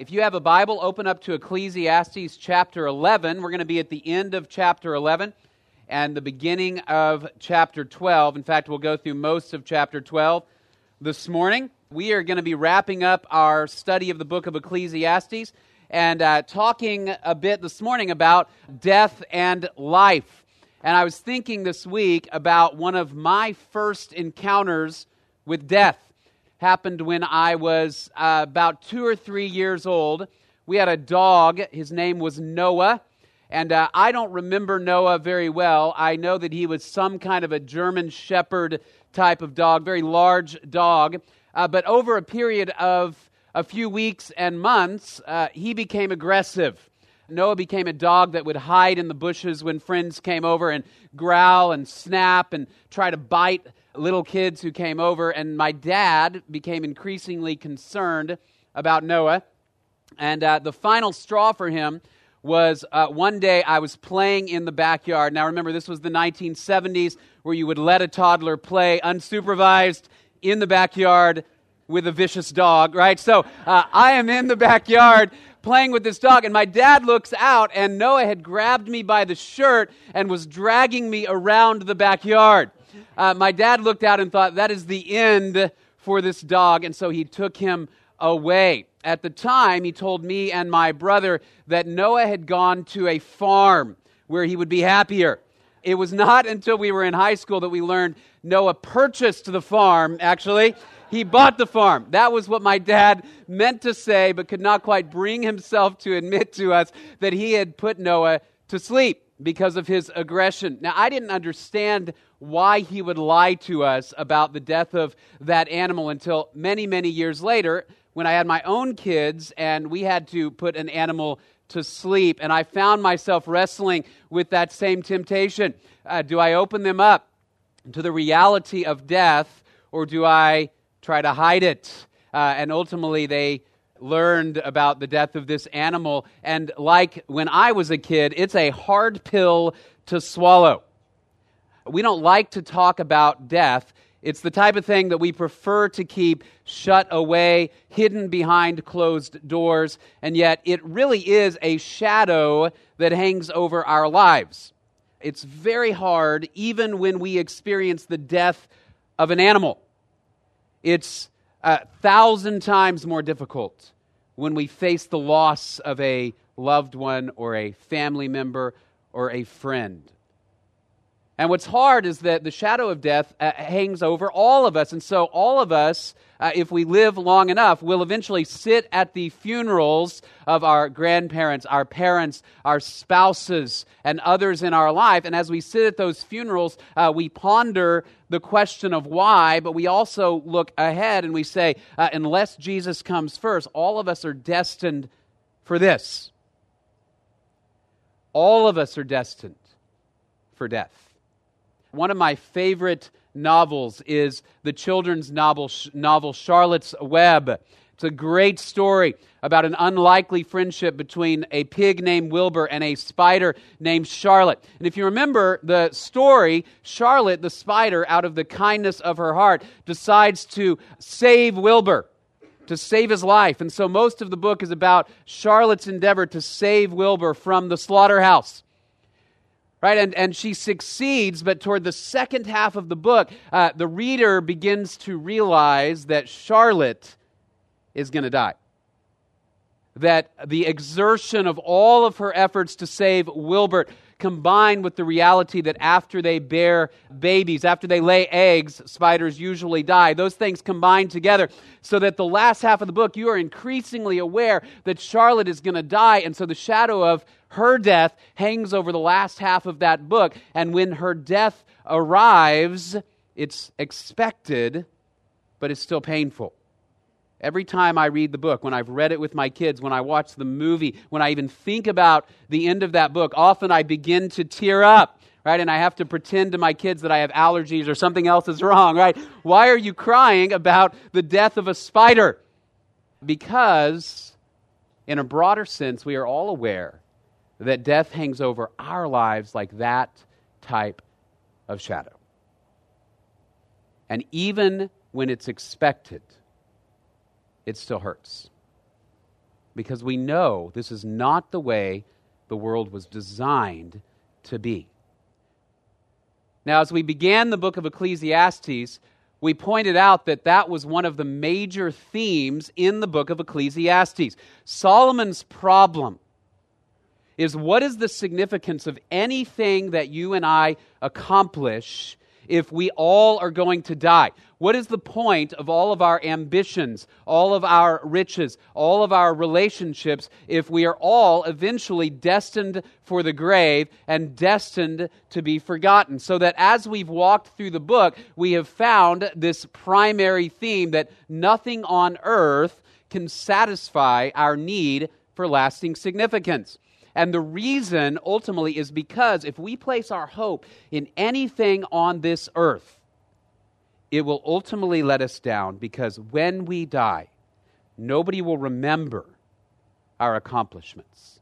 If you have a Bible, open up to Ecclesiastes chapter 11. We're going to be at the end of chapter 11 and the beginning of chapter 12. In fact, we'll go through most of chapter 12 this morning. We are going to be wrapping up our study of the book of Ecclesiastes and uh, talking a bit this morning about death and life. And I was thinking this week about one of my first encounters with death happened when I was uh, about two or three years old. We had a dog. His name was Noah. And uh, I don't remember Noah very well. I know that he was some kind of a German Shepherd type of dog, very large dog. Uh, but over a period of a few weeks and months, uh, he became aggressive. Noah became a dog that would hide in the bushes when friends came over and growl and snap and try to bite little kids who came over. And my dad became increasingly concerned about Noah. And uh, the final straw for him was uh, one day I was playing in the backyard. Now, remember, this was the 1970s where you would let a toddler play unsupervised in the backyard with a vicious dog, right? So uh, I am in the backyard playing with this dog, and my dad looks out, and Noah had grabbed me by the shirt and was dragging me around the backyard. Uh, my dad looked out and thought, that is the end for this dog, and so he took him away. At the time, he told me and my brother that Noah had gone to a farm where he would be happier. It was not until we were in high school that we learned Noah purchased the farm, actually. He bought the farm. That was what my dad meant to say, but could not quite bring himself to admit to us that he had put Noah to sleep because of his aggression. Now, I didn't understand why he would lie to us about the death of that animal until many, many years later when I had my own kids and we had to put an animal to sleep. And I found myself wrestling with that same temptation. Uh, do I open them up to the reality of death or do I try to hide it. Uh, and ultimately, they learned about the death of this animal. And like when I was a kid, it's a hard pill to swallow. We don't like to talk about death. It's the type of thing that we prefer to keep shut away, hidden behind closed doors, and yet it really is a shadow that hangs over our lives. It's very hard, even when we experience the death of an animal. It's a thousand times more difficult when we face the loss of a loved one or a family member or a friend. And what's hard is that the shadow of death uh, hangs over all of us. And so, all of us, uh, if we live long enough, will eventually sit at the funerals of our grandparents, our parents, our spouses, and others in our life. And as we sit at those funerals, uh, we ponder the question of why, but we also look ahead and we say, uh, unless Jesus comes first, all of us are destined for this. All of us are destined for death. One of my favorite novels is the children's novel, novel Charlotte's Web. It's a great story about an unlikely friendship between a pig named Wilbur and a spider named Charlotte. And if you remember the story, Charlotte, the spider, out of the kindness of her heart, decides to save Wilbur, to save his life. And so most of the book is about Charlotte's endeavor to save Wilbur from the slaughterhouse right? And, and she succeeds, but toward the second half of the book, uh, the reader begins to realize that Charlotte is going to die. That the exertion of all of her efforts to save Wilbur combined with the reality that after they bear babies, after they lay eggs, spiders usually die. Those things combined together so that the last half of the book, you are increasingly aware that Charlotte is going to die. And so the shadow of her death hangs over the last half of that book. And when her death arrives, it's expected, but it's still painful. Every time I read the book, when I've read it with my kids, when I watch the movie, when I even think about the end of that book, often I begin to tear up, right? And I have to pretend to my kids that I have allergies or something else is wrong, right? Why are you crying about the death of a spider? Because, in a broader sense, we are all aware that death hangs over our lives like that type of shadow. And even when it's expected, it still hurts. because we know this is not the way the world was designed to be. Now, as we began the book of Ecclesiastes, we pointed out that that was one of the major themes in the book of Ecclesiastes. Solomon's problem is what is the significance of anything that you and I accomplish if we all are going to die? What is the point of all of our ambitions, all of our riches, all of our relationships if we are all eventually destined for the grave and destined to be forgotten? So that as we've walked through the book, we have found this primary theme that nothing on earth can satisfy our need for lasting significance. And the reason ultimately is because if we place our hope in anything on this earth, it will ultimately let us down because when we die, nobody will remember our accomplishments.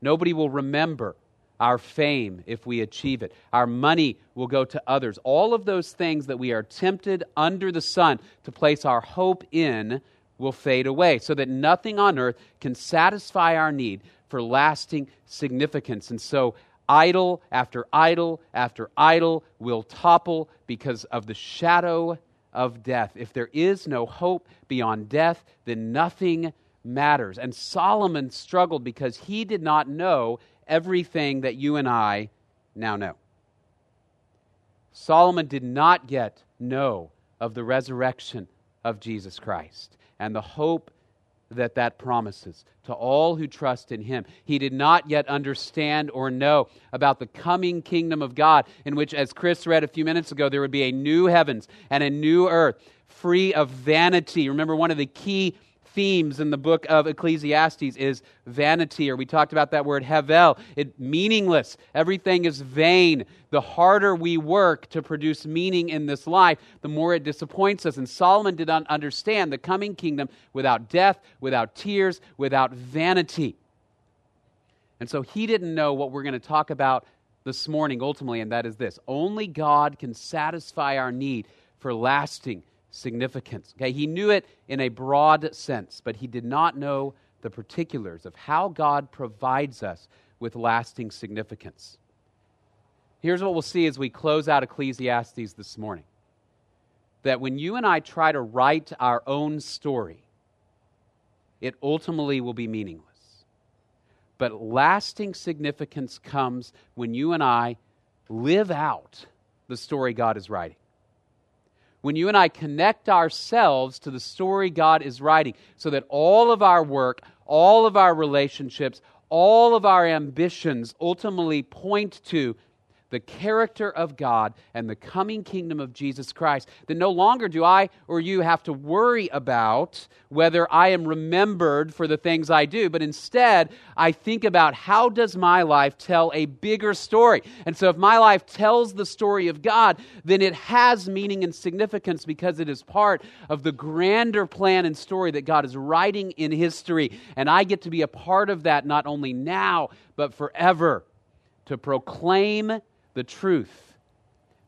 Nobody will remember our fame if we achieve it. Our money will go to others. All of those things that we are tempted under the sun to place our hope in will fade away, so that nothing on earth can satisfy our need for lasting significance. And so, idol after idol after idol will topple because of the shadow of death. If there is no hope beyond death, then nothing matters. And Solomon struggled because he did not know everything that you and I now know. Solomon did not yet know of the resurrection of Jesus Christ and the hope that that promises to all who trust in him. He did not yet understand or know about the coming kingdom of God, in which, as Chris read a few minutes ago, there would be a new heavens and a new earth, free of vanity. Remember, one of the key themes in the book of Ecclesiastes is vanity, or we talked about that word hevel. It meaningless. Everything is vain. The harder we work to produce meaning in this life, the more it disappoints us. And Solomon did not understand the coming kingdom without death, without tears, without vanity. And so he didn't know what we're going to talk about this morning ultimately, and that is this only God can satisfy our need for lasting significance. Okay, he knew it in a broad sense, but he did not know the particulars of how God provides us with lasting significance. Here's what we'll see as we close out Ecclesiastes this morning that when you and I try to write our own story, it ultimately will be meaningless. But lasting significance comes when you and I live out the story God is writing when you and I connect ourselves to the story God is writing, so that all of our work, all of our relationships, all of our ambitions ultimately point to the character of God and the coming kingdom of Jesus Christ, then no longer do I or you have to worry about whether I am remembered for the things I do, but instead I think about how does my life tell a bigger story? And so if my life tells the story of God, then it has meaning and significance because it is part of the grander plan and story that God is writing in history. And I get to be a part of that not only now, but forever to proclaim the truth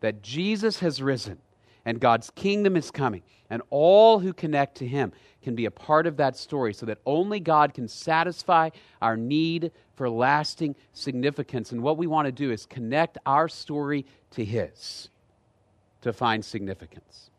that Jesus has risen and God's kingdom is coming, and all who connect to him can be a part of that story so that only God can satisfy our need for lasting significance. And what we want to do is connect our story to his to find significance.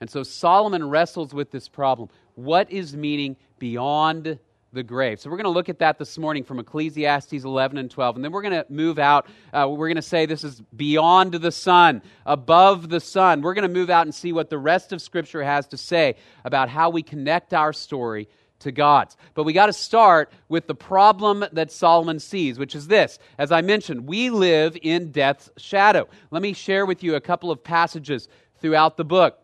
And so Solomon wrestles with this problem. What is meaning beyond the grave. So we're going to look at that this morning from Ecclesiastes 11 and 12. And then we're going to move out. Uh, we're going to say this is beyond the sun, above the sun. We're going to move out and see what the rest of Scripture has to say about how we connect our story to God's. But we got to start with the problem that Solomon sees, which is this. As I mentioned, we live in death's shadow. Let me share with you a couple of passages throughout the book.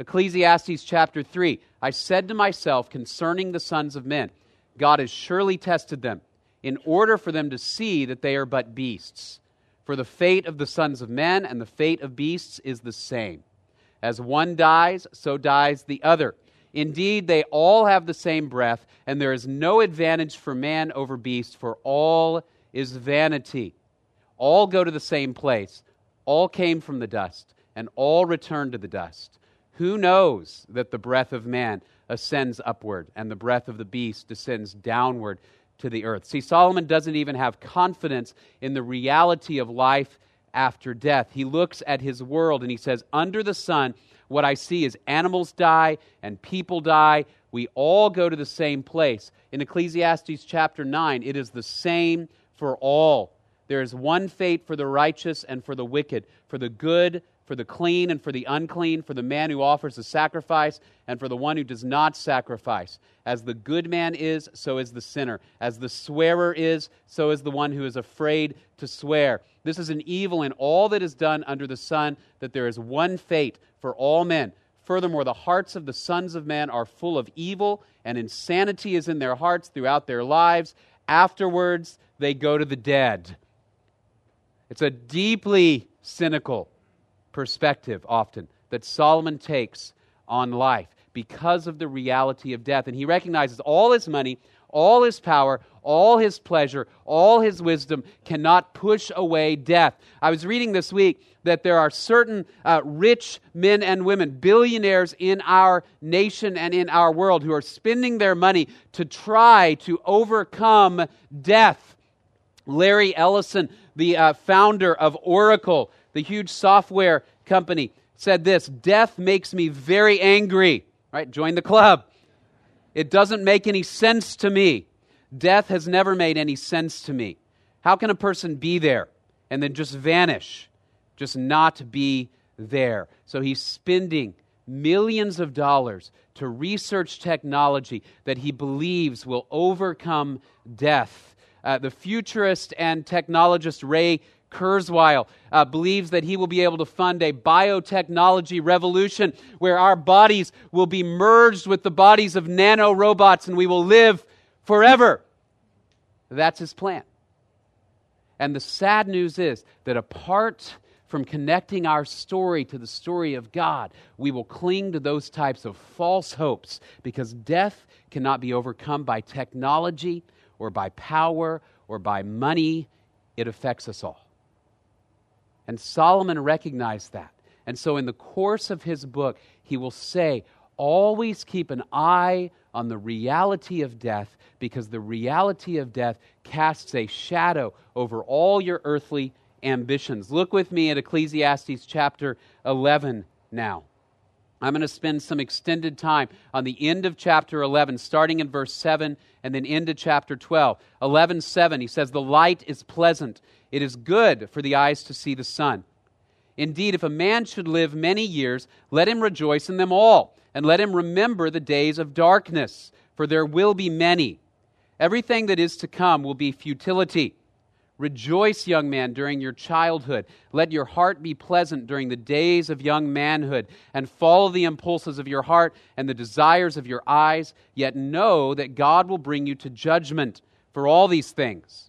Ecclesiastes chapter 3. I said to myself concerning the sons of men, God has surely tested them in order for them to see that they are but beasts. For the fate of the sons of men and the fate of beasts is the same. As one dies, so dies the other. Indeed, they all have the same breath, and there is no advantage for man over beast, for all is vanity. All go to the same place. All came from the dust, and all return to the dust. Who knows that the breath of man ascends upward and the breath of the beast descends downward to the earth? See, Solomon doesn't even have confidence in the reality of life after death. He looks at his world and he says, Under the sun, what I see is animals die and people die. We all go to the same place. In Ecclesiastes chapter 9, it is the same for all. There is one fate for the righteous and for the wicked, for the good, for the clean, and for the unclean, for the man who offers a sacrifice, and for the one who does not sacrifice. As the good man is, so is the sinner. As the swearer is, so is the one who is afraid to swear. This is an evil in all that is done under the sun, that there is one fate for all men. Furthermore, the hearts of the sons of men are full of evil, and insanity is in their hearts throughout their lives. Afterwards, they go to the dead. It's a deeply cynical perspective, often, that Solomon takes on life because of the reality of death. And he recognizes all his money, all his power, all his pleasure, all his wisdom cannot push away death. I was reading this week that there are certain uh, rich men and women, billionaires in our nation and in our world, who are spending their money to try to overcome death. Larry Ellison, the uh, founder of Oracle, the huge software company, said this Death makes me very angry. Right? Join the club. It doesn't make any sense to me. Death has never made any sense to me. How can a person be there and then just vanish, just not be there? So he's spending millions of dollars to research technology that he believes will overcome death. Uh, the futurist and technologist Ray Kurzweil uh, believes that he will be able to fund a biotechnology revolution where our bodies will be merged with the bodies of nano robots and we will live forever. That's his plan. And the sad news is that apart from connecting our story to the story of God, we will cling to those types of false hopes because death cannot be overcome by technology or by power or by money. It affects us all. And Solomon recognized that. And so, in the course of his book, he will say, always keep an eye on the reality of death because the reality of death casts a shadow over all your earthly ambitions. Look with me at Ecclesiastes chapter 11 now. I'm going to spend some extended time on the end of chapter 11, starting in verse 7 and then into chapter 12. 11 7, he says, The light is pleasant it is good for the eyes to see the sun. Indeed, if a man should live many years, let him rejoice in them all, and let him remember the days of darkness, for there will be many. Everything that is to come will be futility. Rejoice, young man, during your childhood. Let your heart be pleasant during the days of young manhood, and follow the impulses of your heart and the desires of your eyes. Yet know that God will bring you to judgment for all these things.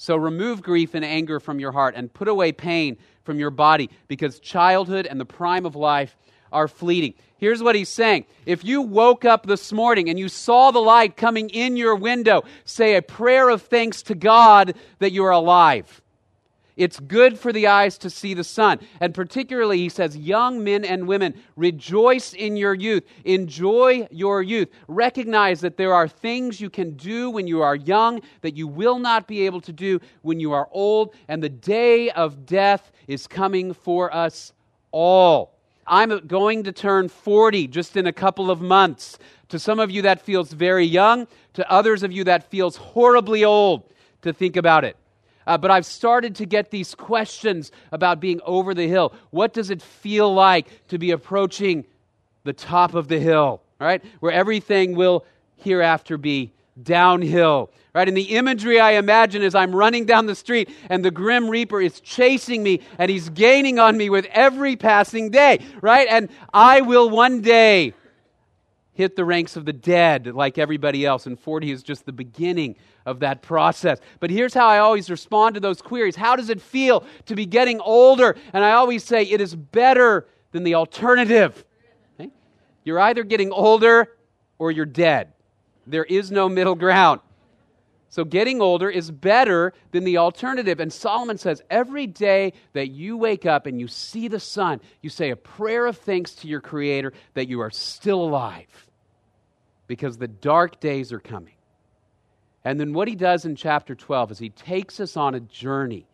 So remove grief and anger from your heart and put away pain from your body because childhood and the prime of life are fleeting. Here's what he's saying. If you woke up this morning and you saw the light coming in your window, say a prayer of thanks to God that you're alive. It's good for the eyes to see the sun. And particularly, he says, young men and women, rejoice in your youth. Enjoy your youth. Recognize that there are things you can do when you are young that you will not be able to do when you are old. And the day of death is coming for us all. I'm going to turn 40 just in a couple of months. To some of you, that feels very young. To others of you, that feels horribly old to think about it. Uh, but I've started to get these questions about being over the hill. What does it feel like to be approaching the top of the hill, right? Where everything will hereafter be downhill, right? And the imagery I imagine is I'm running down the street and the grim reaper is chasing me and he's gaining on me with every passing day, right? And I will one day hit the ranks of the dead like everybody else, and 40 is just the beginning of that process. But here's how I always respond to those queries How does it feel to be getting older? And I always say it is better than the alternative. Okay? You're either getting older or you're dead. There is no middle ground. So getting older is better than the alternative. And Solomon says every day that you wake up and you see the sun, you say a prayer of thanks to your Creator that you are still alive because the dark days are coming. And then what he does in chapter 12 is he takes us on a journey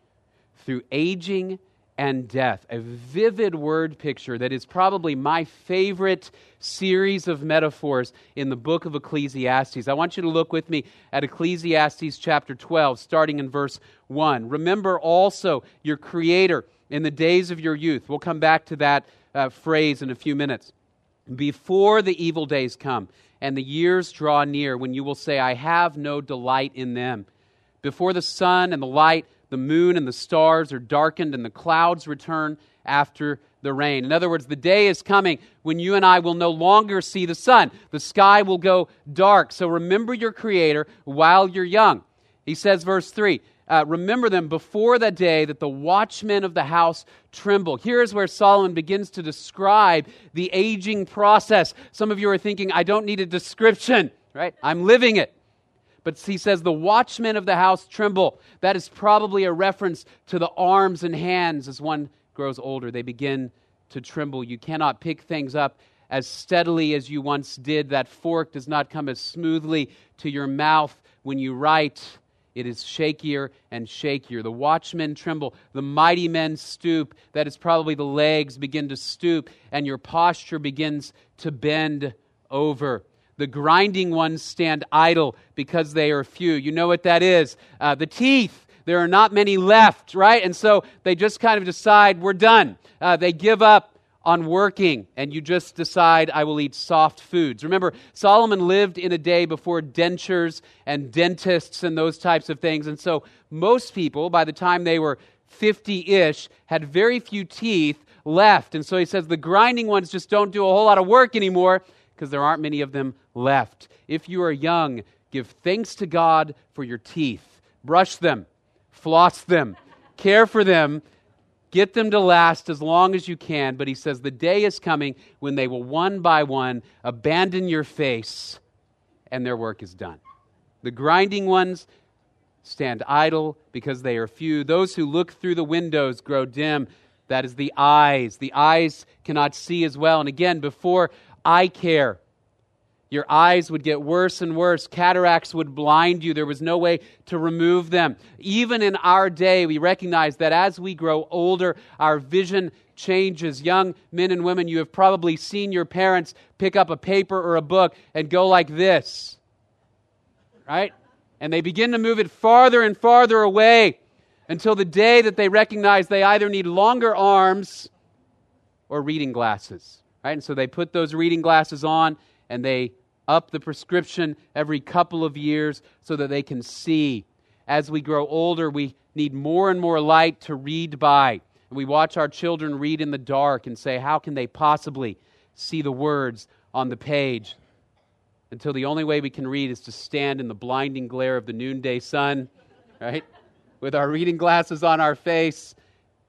through aging and death. A vivid word picture that is probably my favorite series of metaphors in the book of Ecclesiastes. I want you to look with me at Ecclesiastes chapter 12, starting in verse 1. Remember also your Creator in the days of your youth. We'll come back to that uh, phrase in a few minutes. Before the evil days come and the years draw near, when you will say, I have no delight in them. Before the sun and the light the moon and the stars are darkened, and the clouds return after the rain. In other words, the day is coming when you and I will no longer see the sun. The sky will go dark. So remember your Creator while you're young. He says, verse 3 uh, Remember them before the day that the watchmen of the house tremble. Here's where Solomon begins to describe the aging process. Some of you are thinking, I don't need a description, right? I'm living it. But he says, the watchmen of the house tremble. That is probably a reference to the arms and hands as one grows older. They begin to tremble. You cannot pick things up as steadily as you once did. That fork does not come as smoothly to your mouth when you write. It is shakier and shakier. The watchmen tremble. The mighty men stoop. That is probably the legs begin to stoop, and your posture begins to bend over. The grinding ones stand idle because they are few. You know what that is? Uh, the teeth. There are not many left, right? And so they just kind of decide, we're done. Uh, they give up on working and you just decide I will eat soft foods. Remember, Solomon lived in a day before dentures and dentists and those types of things. And so most people, by the time they were 50 ish, had very few teeth left. And so he says the grinding ones just don't do a whole lot of work anymore because there aren't many of them left. If you are young, give thanks to God for your teeth. Brush them, floss them, care for them, get them to last as long as you can. But he says the day is coming when they will one by one abandon your face and their work is done. The grinding ones stand idle because they are few. Those who look through the windows grow dim. That is the eyes. The eyes cannot see as well. And again, before eye care. Your eyes would get worse and worse. Cataracts would blind you. There was no way to remove them. Even in our day, we recognize that as we grow older, our vision changes. Young men and women, you have probably seen your parents pick up a paper or a book and go like this, right? And they begin to move it farther and farther away until the day that they recognize they either need longer arms or reading glasses. Right? And so they put those reading glasses on and they up the prescription every couple of years so that they can see. As we grow older, we need more and more light to read by. And we watch our children read in the dark and say, How can they possibly see the words on the page? Until the only way we can read is to stand in the blinding glare of the noonday sun, right? With our reading glasses on our face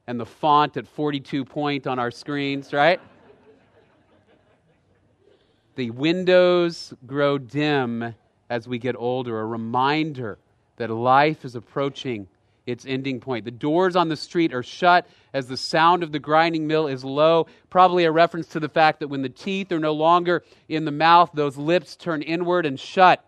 and the font at 42 point on our screens, right? The windows grow dim as we get older, a reminder that life is approaching its ending point. The doors on the street are shut as the sound of the grinding mill is low, probably a reference to the fact that when the teeth are no longer in the mouth, those lips turn inward and shut.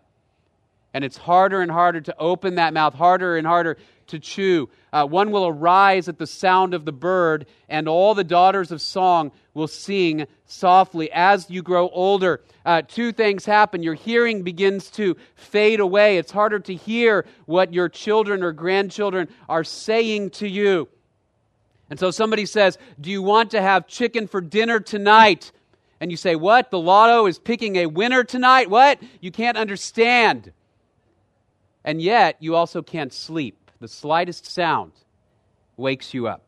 And it's harder and harder to open that mouth, harder and harder to chew. Uh, one will arise at the sound of the bird, and all the daughters of song will sing softly. As you grow older, uh, two things happen. Your hearing begins to fade away. It's harder to hear what your children or grandchildren are saying to you. And so somebody says, Do you want to have chicken for dinner tonight? And you say, What? The lotto is picking a winner tonight? What? You can't understand. And yet, you also can't sleep. The slightest sound wakes you up.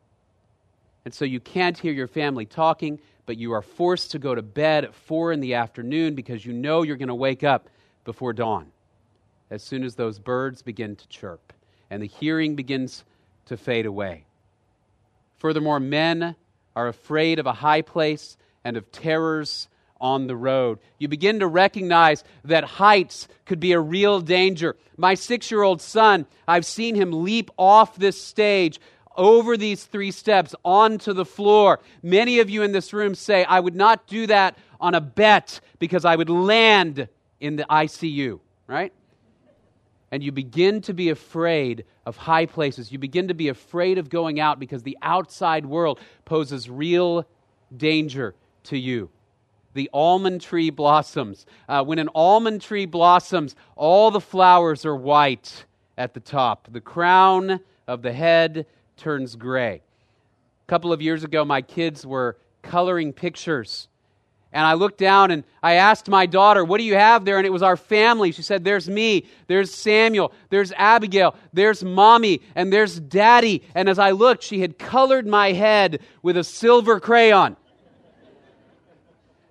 And so you can't hear your family talking, but you are forced to go to bed at four in the afternoon because you know you're going to wake up before dawn as soon as those birds begin to chirp and the hearing begins to fade away. Furthermore, men are afraid of a high place and of terrors on the road. You begin to recognize that heights could be a real danger. My six year old son, I've seen him leap off this stage over these three steps onto the floor. Many of you in this room say, I would not do that on a bet because I would land in the ICU, right? And you begin to be afraid of high places. You begin to be afraid of going out because the outside world poses real danger to you. The almond tree blossoms. Uh, when an almond tree blossoms, all the flowers are white at the top. The crown of the head turns gray. A couple of years ago, my kids were coloring pictures. And I looked down and I asked my daughter, What do you have there? And it was our family. She said, There's me, there's Samuel, there's Abigail, there's mommy, and there's daddy. And as I looked, she had colored my head with a silver crayon.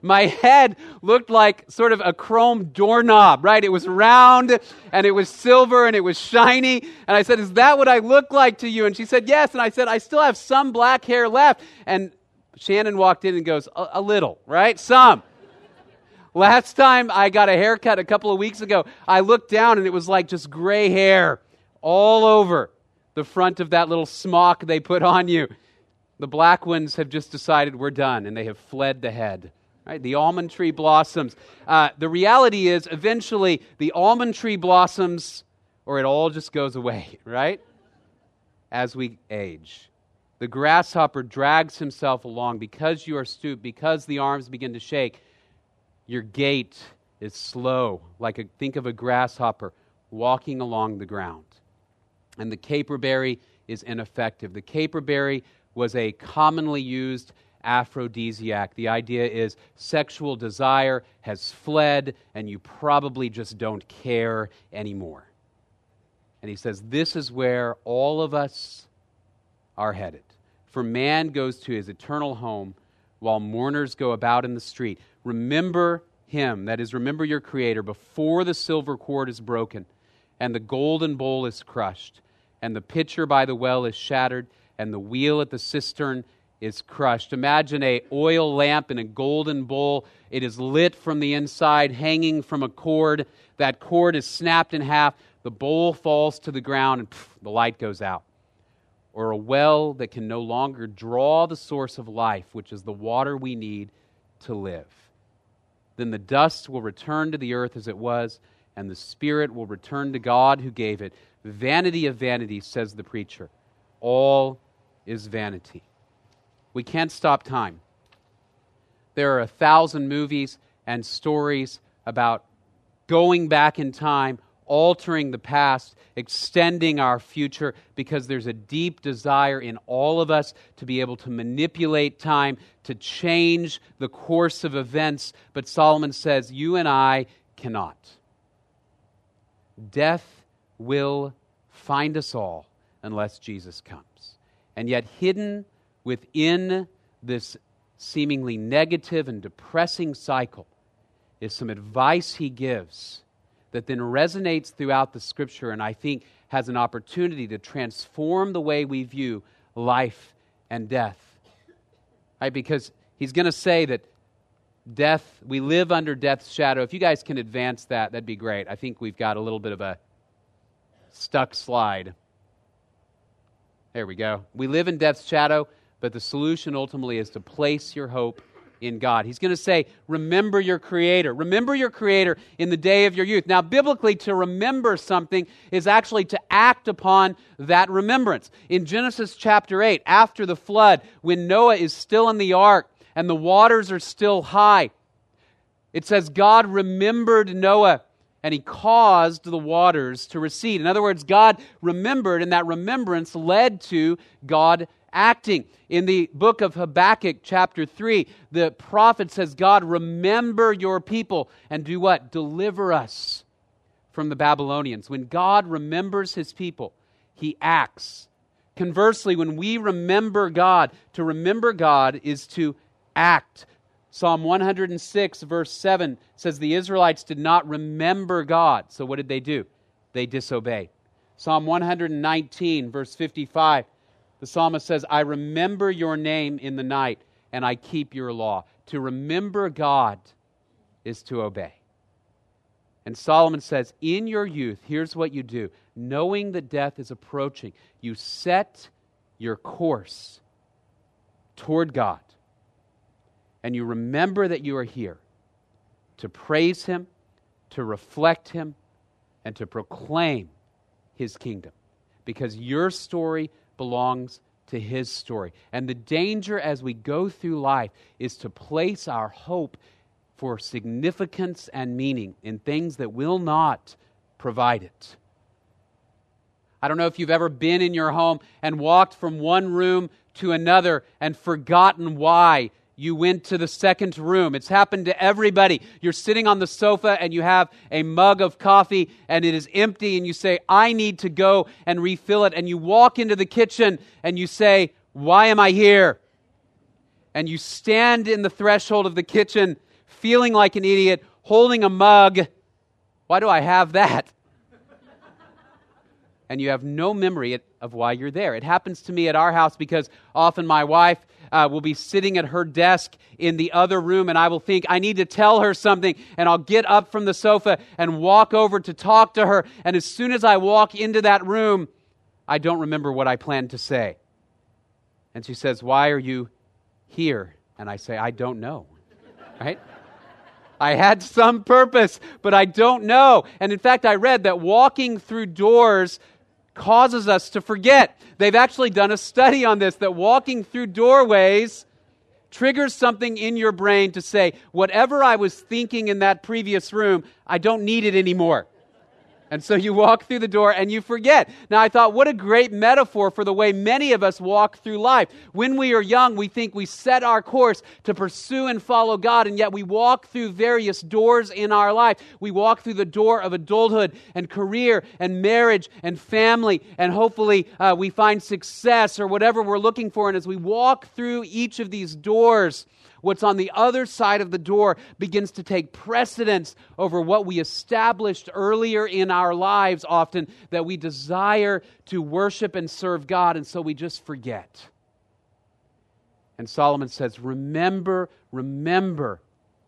My head looked like sort of a chrome doorknob, right? It was round and it was silver and it was shiny. And I said, Is that what I look like to you? And she said, Yes. And I said, I still have some black hair left. And Shannon walked in and goes, A, a little, right? Some. Last time I got a haircut a couple of weeks ago, I looked down and it was like just gray hair all over the front of that little smock they put on you. The black ones have just decided we're done and they have fled the head. Right? The almond tree blossoms. Uh, the reality is, eventually, the almond tree blossoms, or it all just goes away, right? As we age. The grasshopper drags himself along because you are stooped, because the arms begin to shake. Your gait is slow, like a, think of a grasshopper walking along the ground. And the caperberry is ineffective. The caperberry was a commonly used aphrodisiac. The idea is sexual desire has fled, and you probably just don't care anymore. And he says, This is where all of us are headed. For man goes to his eternal home while mourners go about in the street. Remember him, that is, remember your Creator, before the silver cord is broken, and the golden bowl is crushed, and the pitcher by the well is shattered, and the wheel at the cistern is crushed. Imagine a oil lamp in a golden bowl. It is lit from the inside, hanging from a cord. That cord is snapped in half. The bowl falls to the ground, and pff, the light goes out. Or a well that can no longer draw the source of life, which is the water we need to live. Then the dust will return to the earth as it was, and the spirit will return to God who gave it. Vanity of vanity, says the preacher. All is vanity. We can't stop time. There are a thousand movies and stories about going back in time, altering the past, extending our future, because there's a deep desire in all of us to be able to manipulate time, to change the course of events. But Solomon says, You and I cannot. Death will find us all unless Jesus comes. And yet, hidden within this seemingly negative and depressing cycle is some advice he gives that then resonates throughout the scripture and I think has an opportunity to transform the way we view life and death. Right? Because he's going to say that death, we live under death's shadow. If you guys can advance that, that'd be great. I think we've got a little bit of a stuck slide. There we go. We live in death's shadow but the solution ultimately is to place your hope in God. He's going to say, Remember your Creator. Remember your Creator in the day of your youth. Now, biblically, to remember something is actually to act upon that remembrance. In Genesis chapter 8, after the flood, when Noah is still in the ark and the waters are still high, it says, God remembered Noah and he caused the waters to recede. In other words, God remembered, and that remembrance led to God acting. In the book of Habakkuk, chapter 3, the prophet says, God, remember your people and do what? Deliver us from the Babylonians. When God remembers his people, he acts. Conversely, when we remember God, to remember God is to act. Psalm 106, verse 7 says the Israelites did not remember God. So what did they do? They disobeyed. Psalm 119, verse 55 the psalmist says, I remember your name in the night and I keep your law. To remember God is to obey. And Solomon says, In your youth, here's what you do. Knowing that death is approaching, you set your course toward God. And you remember that you are here to praise Him, to reflect Him, and to proclaim His kingdom. Because your story belongs to His story. And the danger as we go through life is to place our hope for significance and meaning in things that will not provide it. I don't know if you've ever been in your home and walked from one room to another and forgotten why you went to the second room. It's happened to everybody. You're sitting on the sofa and you have a mug of coffee and it is empty, and you say, I need to go and refill it. And you walk into the kitchen and you say, Why am I here? And you stand in the threshold of the kitchen feeling like an idiot, holding a mug. Why do I have that? And you have no memory of why you're there. It happens to me at our house because often my wife uh, will be sitting at her desk in the other room, and I will think, I need to tell her something, and I'll get up from the sofa and walk over to talk to her. And as soon as I walk into that room, I don't remember what I planned to say. And she says, Why are you here? And I say, I don't know. Right? I had some purpose, but I don't know. And in fact, I read that walking through doors causes us to forget. They've actually done a study on this that walking through doorways triggers something in your brain to say, whatever I was thinking in that previous room, I don't need it anymore. And so you walk through the door and you forget. Now, I thought, what a great metaphor for the way many of us walk through life. When we are young, we think we set our course to pursue and follow God, and yet we walk through various doors in our life. We walk through the door of adulthood and career and marriage and family, and hopefully uh, we find success or whatever we're looking for. And as we walk through each of these doors, what's on the other side of the door begins to take precedence over what we established earlier in our lives, often that we desire to worship and serve God, and so we just forget. And Solomon says, Remember, remember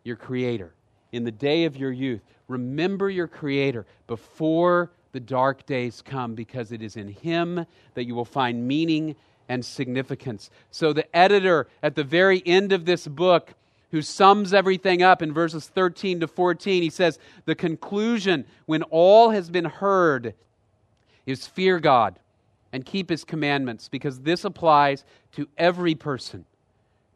your Creator in the day of your youth. Remember your Creator before the dark days come, because it is in Him that you will find meaning and significance. So, the editor at the very end of this book, who sums everything up in verses 13 to 14, he says, The conclusion, when all has been heard, is fear God and keep his commandments, because this applies to every person.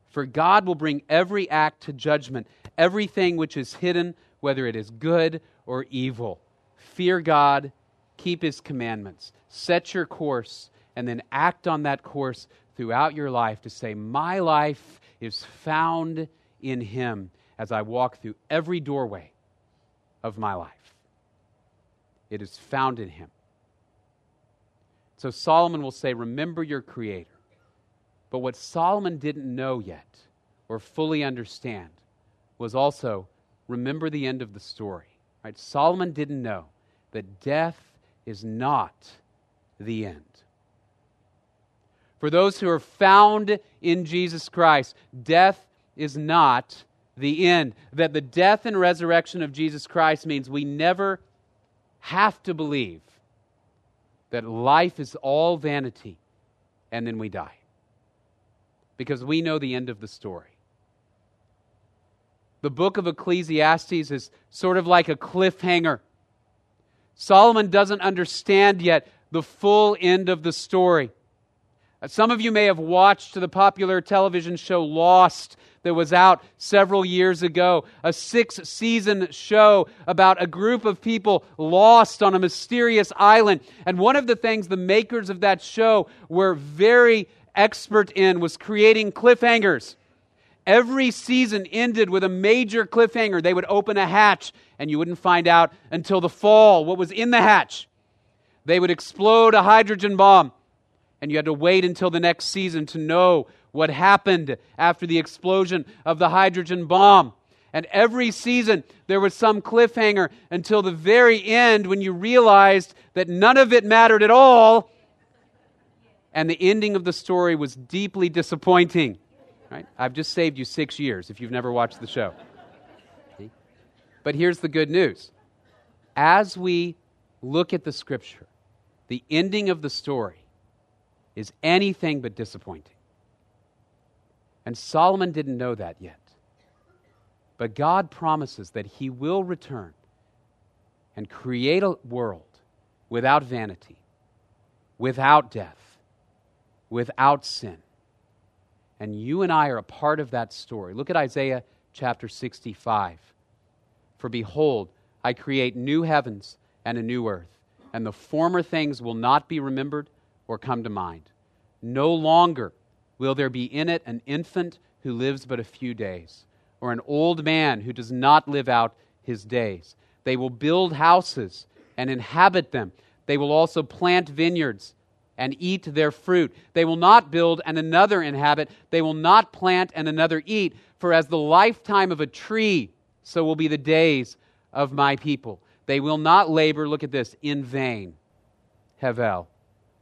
For God will bring every act to judgment, everything which is hidden, whether it is good or evil. Fear God, keep his commandments, set your course and then act on that course throughout your life to say, My life is found in Him as I walk through every doorway of my life. It is found in Him. So Solomon will say, Remember your Creator. But what Solomon didn't know yet or fully understand was also remember the end of the story. Right? Solomon didn't know that death is not the end. For those who are found in Jesus Christ, death is not the end. That the death and resurrection of Jesus Christ means we never have to believe that life is all vanity and then we die. Because we know the end of the story. The book of Ecclesiastes is sort of like a cliffhanger. Solomon doesn't understand yet the full end of the story. Some of you may have watched the popular television show Lost that was out several years ago, a six season show about a group of people lost on a mysterious island. And one of the things the makers of that show were very expert in was creating cliffhangers. Every season ended with a major cliffhanger. They would open a hatch, and you wouldn't find out until the fall what was in the hatch. They would explode a hydrogen bomb and you had to wait until the next season to know what happened after the explosion of the hydrogen bomb. And every season, there was some cliffhanger until the very end when you realized that none of it mattered at all. And the ending of the story was deeply disappointing. Right? I've just saved you six years if you've never watched the show. But here's the good news. As we look at the scripture, the ending of the story is anything but disappointing. And Solomon didn't know that yet. But God promises that he will return and create a world without vanity, without death, without sin. And you and I are a part of that story. Look at Isaiah chapter 65. For behold, I create new heavens and a new earth, and the former things will not be remembered or come to mind. No longer will there be in it an infant who lives but a few days, or an old man who does not live out his days. They will build houses and inhabit them. They will also plant vineyards and eat their fruit. They will not build and another inhabit. They will not plant and another eat. For as the lifetime of a tree, so will be the days of my people. They will not labor, look at this, in vain, Hevel,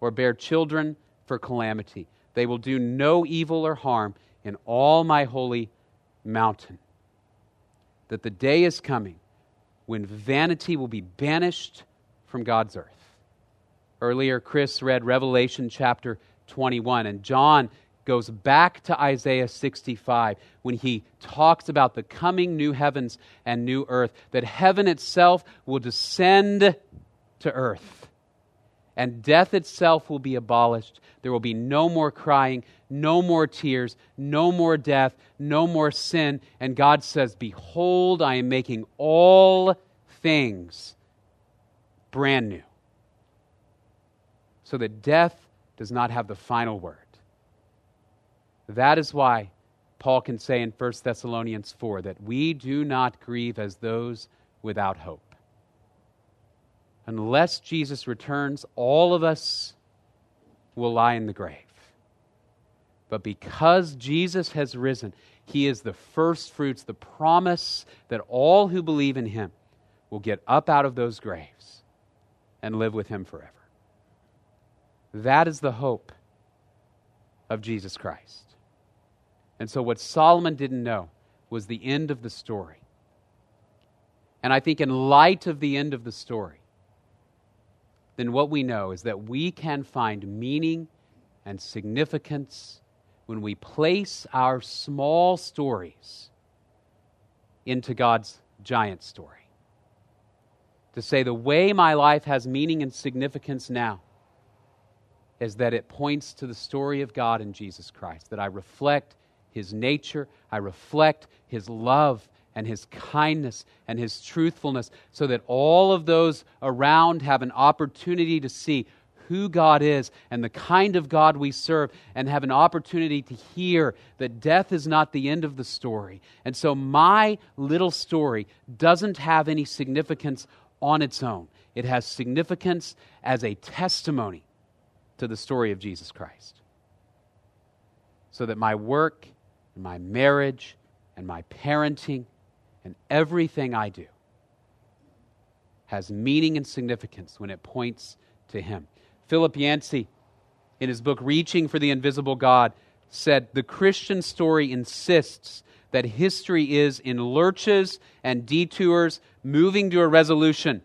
or bear children for calamity. They will do no evil or harm in all my holy mountain. That the day is coming when vanity will be banished from God's earth. Earlier, Chris read Revelation chapter 21, and John goes back to Isaiah 65 when he talks about the coming new heavens and new earth, that heaven itself will descend to earth, and death itself will be abolished. There will be no more crying, no more tears, no more death, no more sin. And God says, Behold, I am making all things brand new so that death does not have the final word. That is why Paul can say in 1 Thessalonians 4 that we do not grieve as those without hope. Unless Jesus returns, all of us will lie in the grave. But because Jesus has risen, he is the first fruits, the promise that all who believe in him will get up out of those graves and live with him forever. That is the hope of Jesus Christ. And so, what Solomon didn't know was the end of the story. And I think, in light of the end of the story, then what we know is that we can find meaning and significance when we place our small stories into God's giant story. To say, the way my life has meaning and significance now is that it points to the story of God in Jesus Christ, that I reflect his nature, I reflect his love and his kindness and his truthfulness, so that all of those around have an opportunity to see who God is and the kind of God we serve, and have an opportunity to hear that death is not the end of the story. And so, my little story doesn't have any significance on its own, it has significance as a testimony to the story of Jesus Christ. So that my work and my marriage and my parenting and everything I do has meaning and significance when it points to Him. Philip Yancey, in his book Reaching for the Invisible God, said the Christian story insists that history is in lurches and detours moving to a resolution.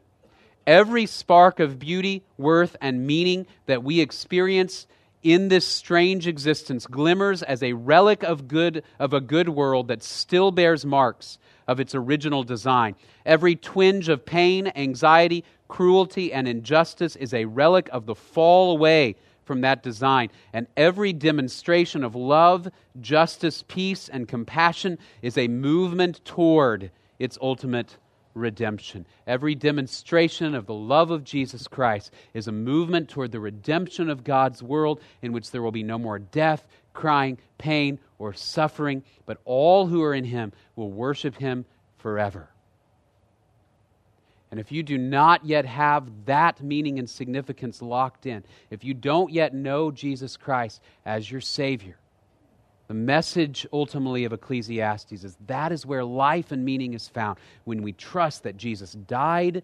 Every spark of beauty, worth, and meaning that we experience in this strange existence glimmers as a relic of good of a good world that still bears marks of its original design. Every twinge of pain, anxiety, cruelty, and injustice is a relic of the fall away from that design. And every demonstration of love, justice, peace, and compassion is a movement toward its ultimate redemption. Every demonstration of the love of Jesus Christ is a movement toward the redemption of God's world in which there will be no more death, crying, pain, or suffering, but all who are in Him will worship Him forever. And if you do not yet have that meaning and significance locked in, if you don't yet know Jesus Christ as your Savior, the message ultimately of Ecclesiastes is that is where life and meaning is found when we trust that Jesus died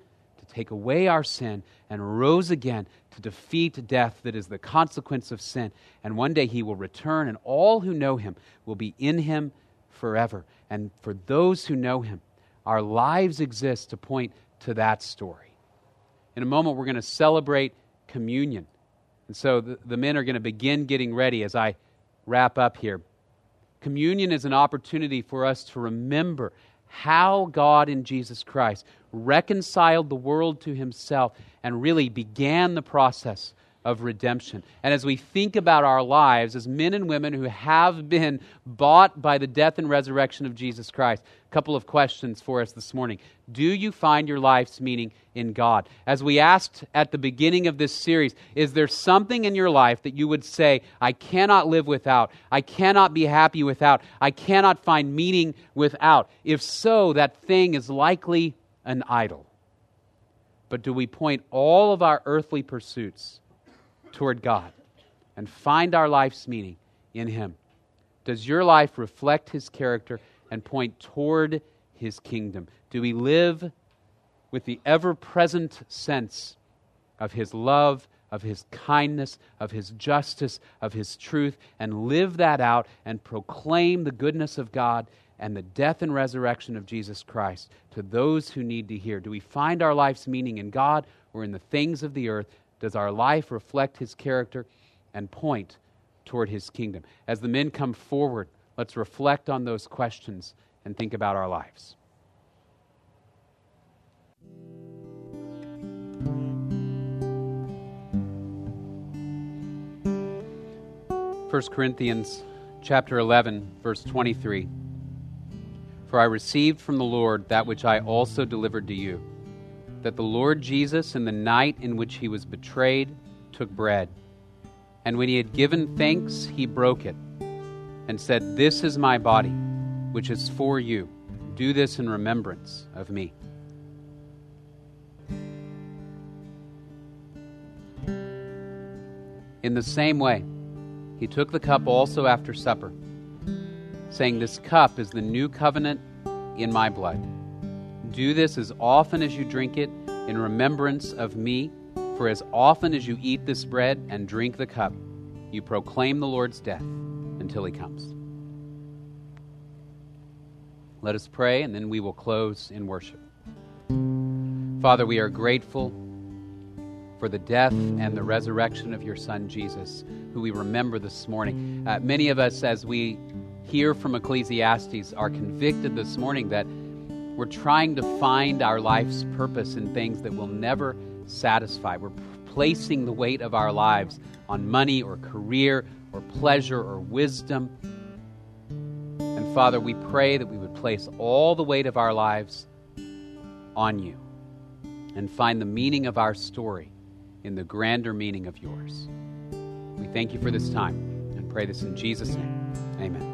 take away our sin and rose again to defeat death that is the consequence of sin. And one day he will return, and all who know him will be in him forever. And for those who know him, Our lives exist to point to that story. In a moment, we're going to celebrate communion. And so the, the men are going to begin getting ready as I wrap up here. Communion is an opportunity for us to remember how God in Jesus Christ reconciled the world to himself and really began the process of redemption. And as we think about our lives as men and women who have been bought by the death and resurrection of Jesus Christ, a couple of questions for us this morning. Do you find your life's meaning in God? As we asked at the beginning of this series, is there something in your life that you would say, I cannot live without, I cannot be happy without, I cannot find meaning without? If so, that thing is likely an idol. But do we point all of our earthly pursuits toward God and find our life's meaning in Him? Does your life reflect His character and point toward His kingdom? Do we live with the ever present sense of His love, of His kindness, of His justice, of His truth, and live that out and proclaim the goodness of God and the death and resurrection of Jesus Christ to those who need to hear? Do we find our life's meaning in God or in the things of the earth does our life reflect his character and point toward his kingdom? As the men come forward, let's reflect on those questions and think about our lives. First Corinthians chapter 11 verse 23 For I received from the Lord that which I also delivered to you that the Lord Jesus, in the night in which he was betrayed, took bread. And when he had given thanks, he broke it and said, This is my body, which is for you. Do this in remembrance of me. In the same way, he took the cup also after supper, saying, This cup is the new covenant in my blood. Do this as often as you drink it in remembrance of me. For as often as you eat this bread and drink the cup, you proclaim the Lord's death until he comes. Let us pray, and then we will close in worship. Father, we are grateful for the death and the resurrection of your Son, Jesus, who we remember this morning. Uh, many of us, as we hear from Ecclesiastes, are convicted this morning that we're trying to find our life's purpose in things that will never satisfy. We're placing the weight of our lives on money or career or pleasure or wisdom. And Father, we pray that we would place all the weight of our lives on you and find the meaning of our story in the grander meaning of yours. We thank you for this time and pray this in Jesus' name. Amen.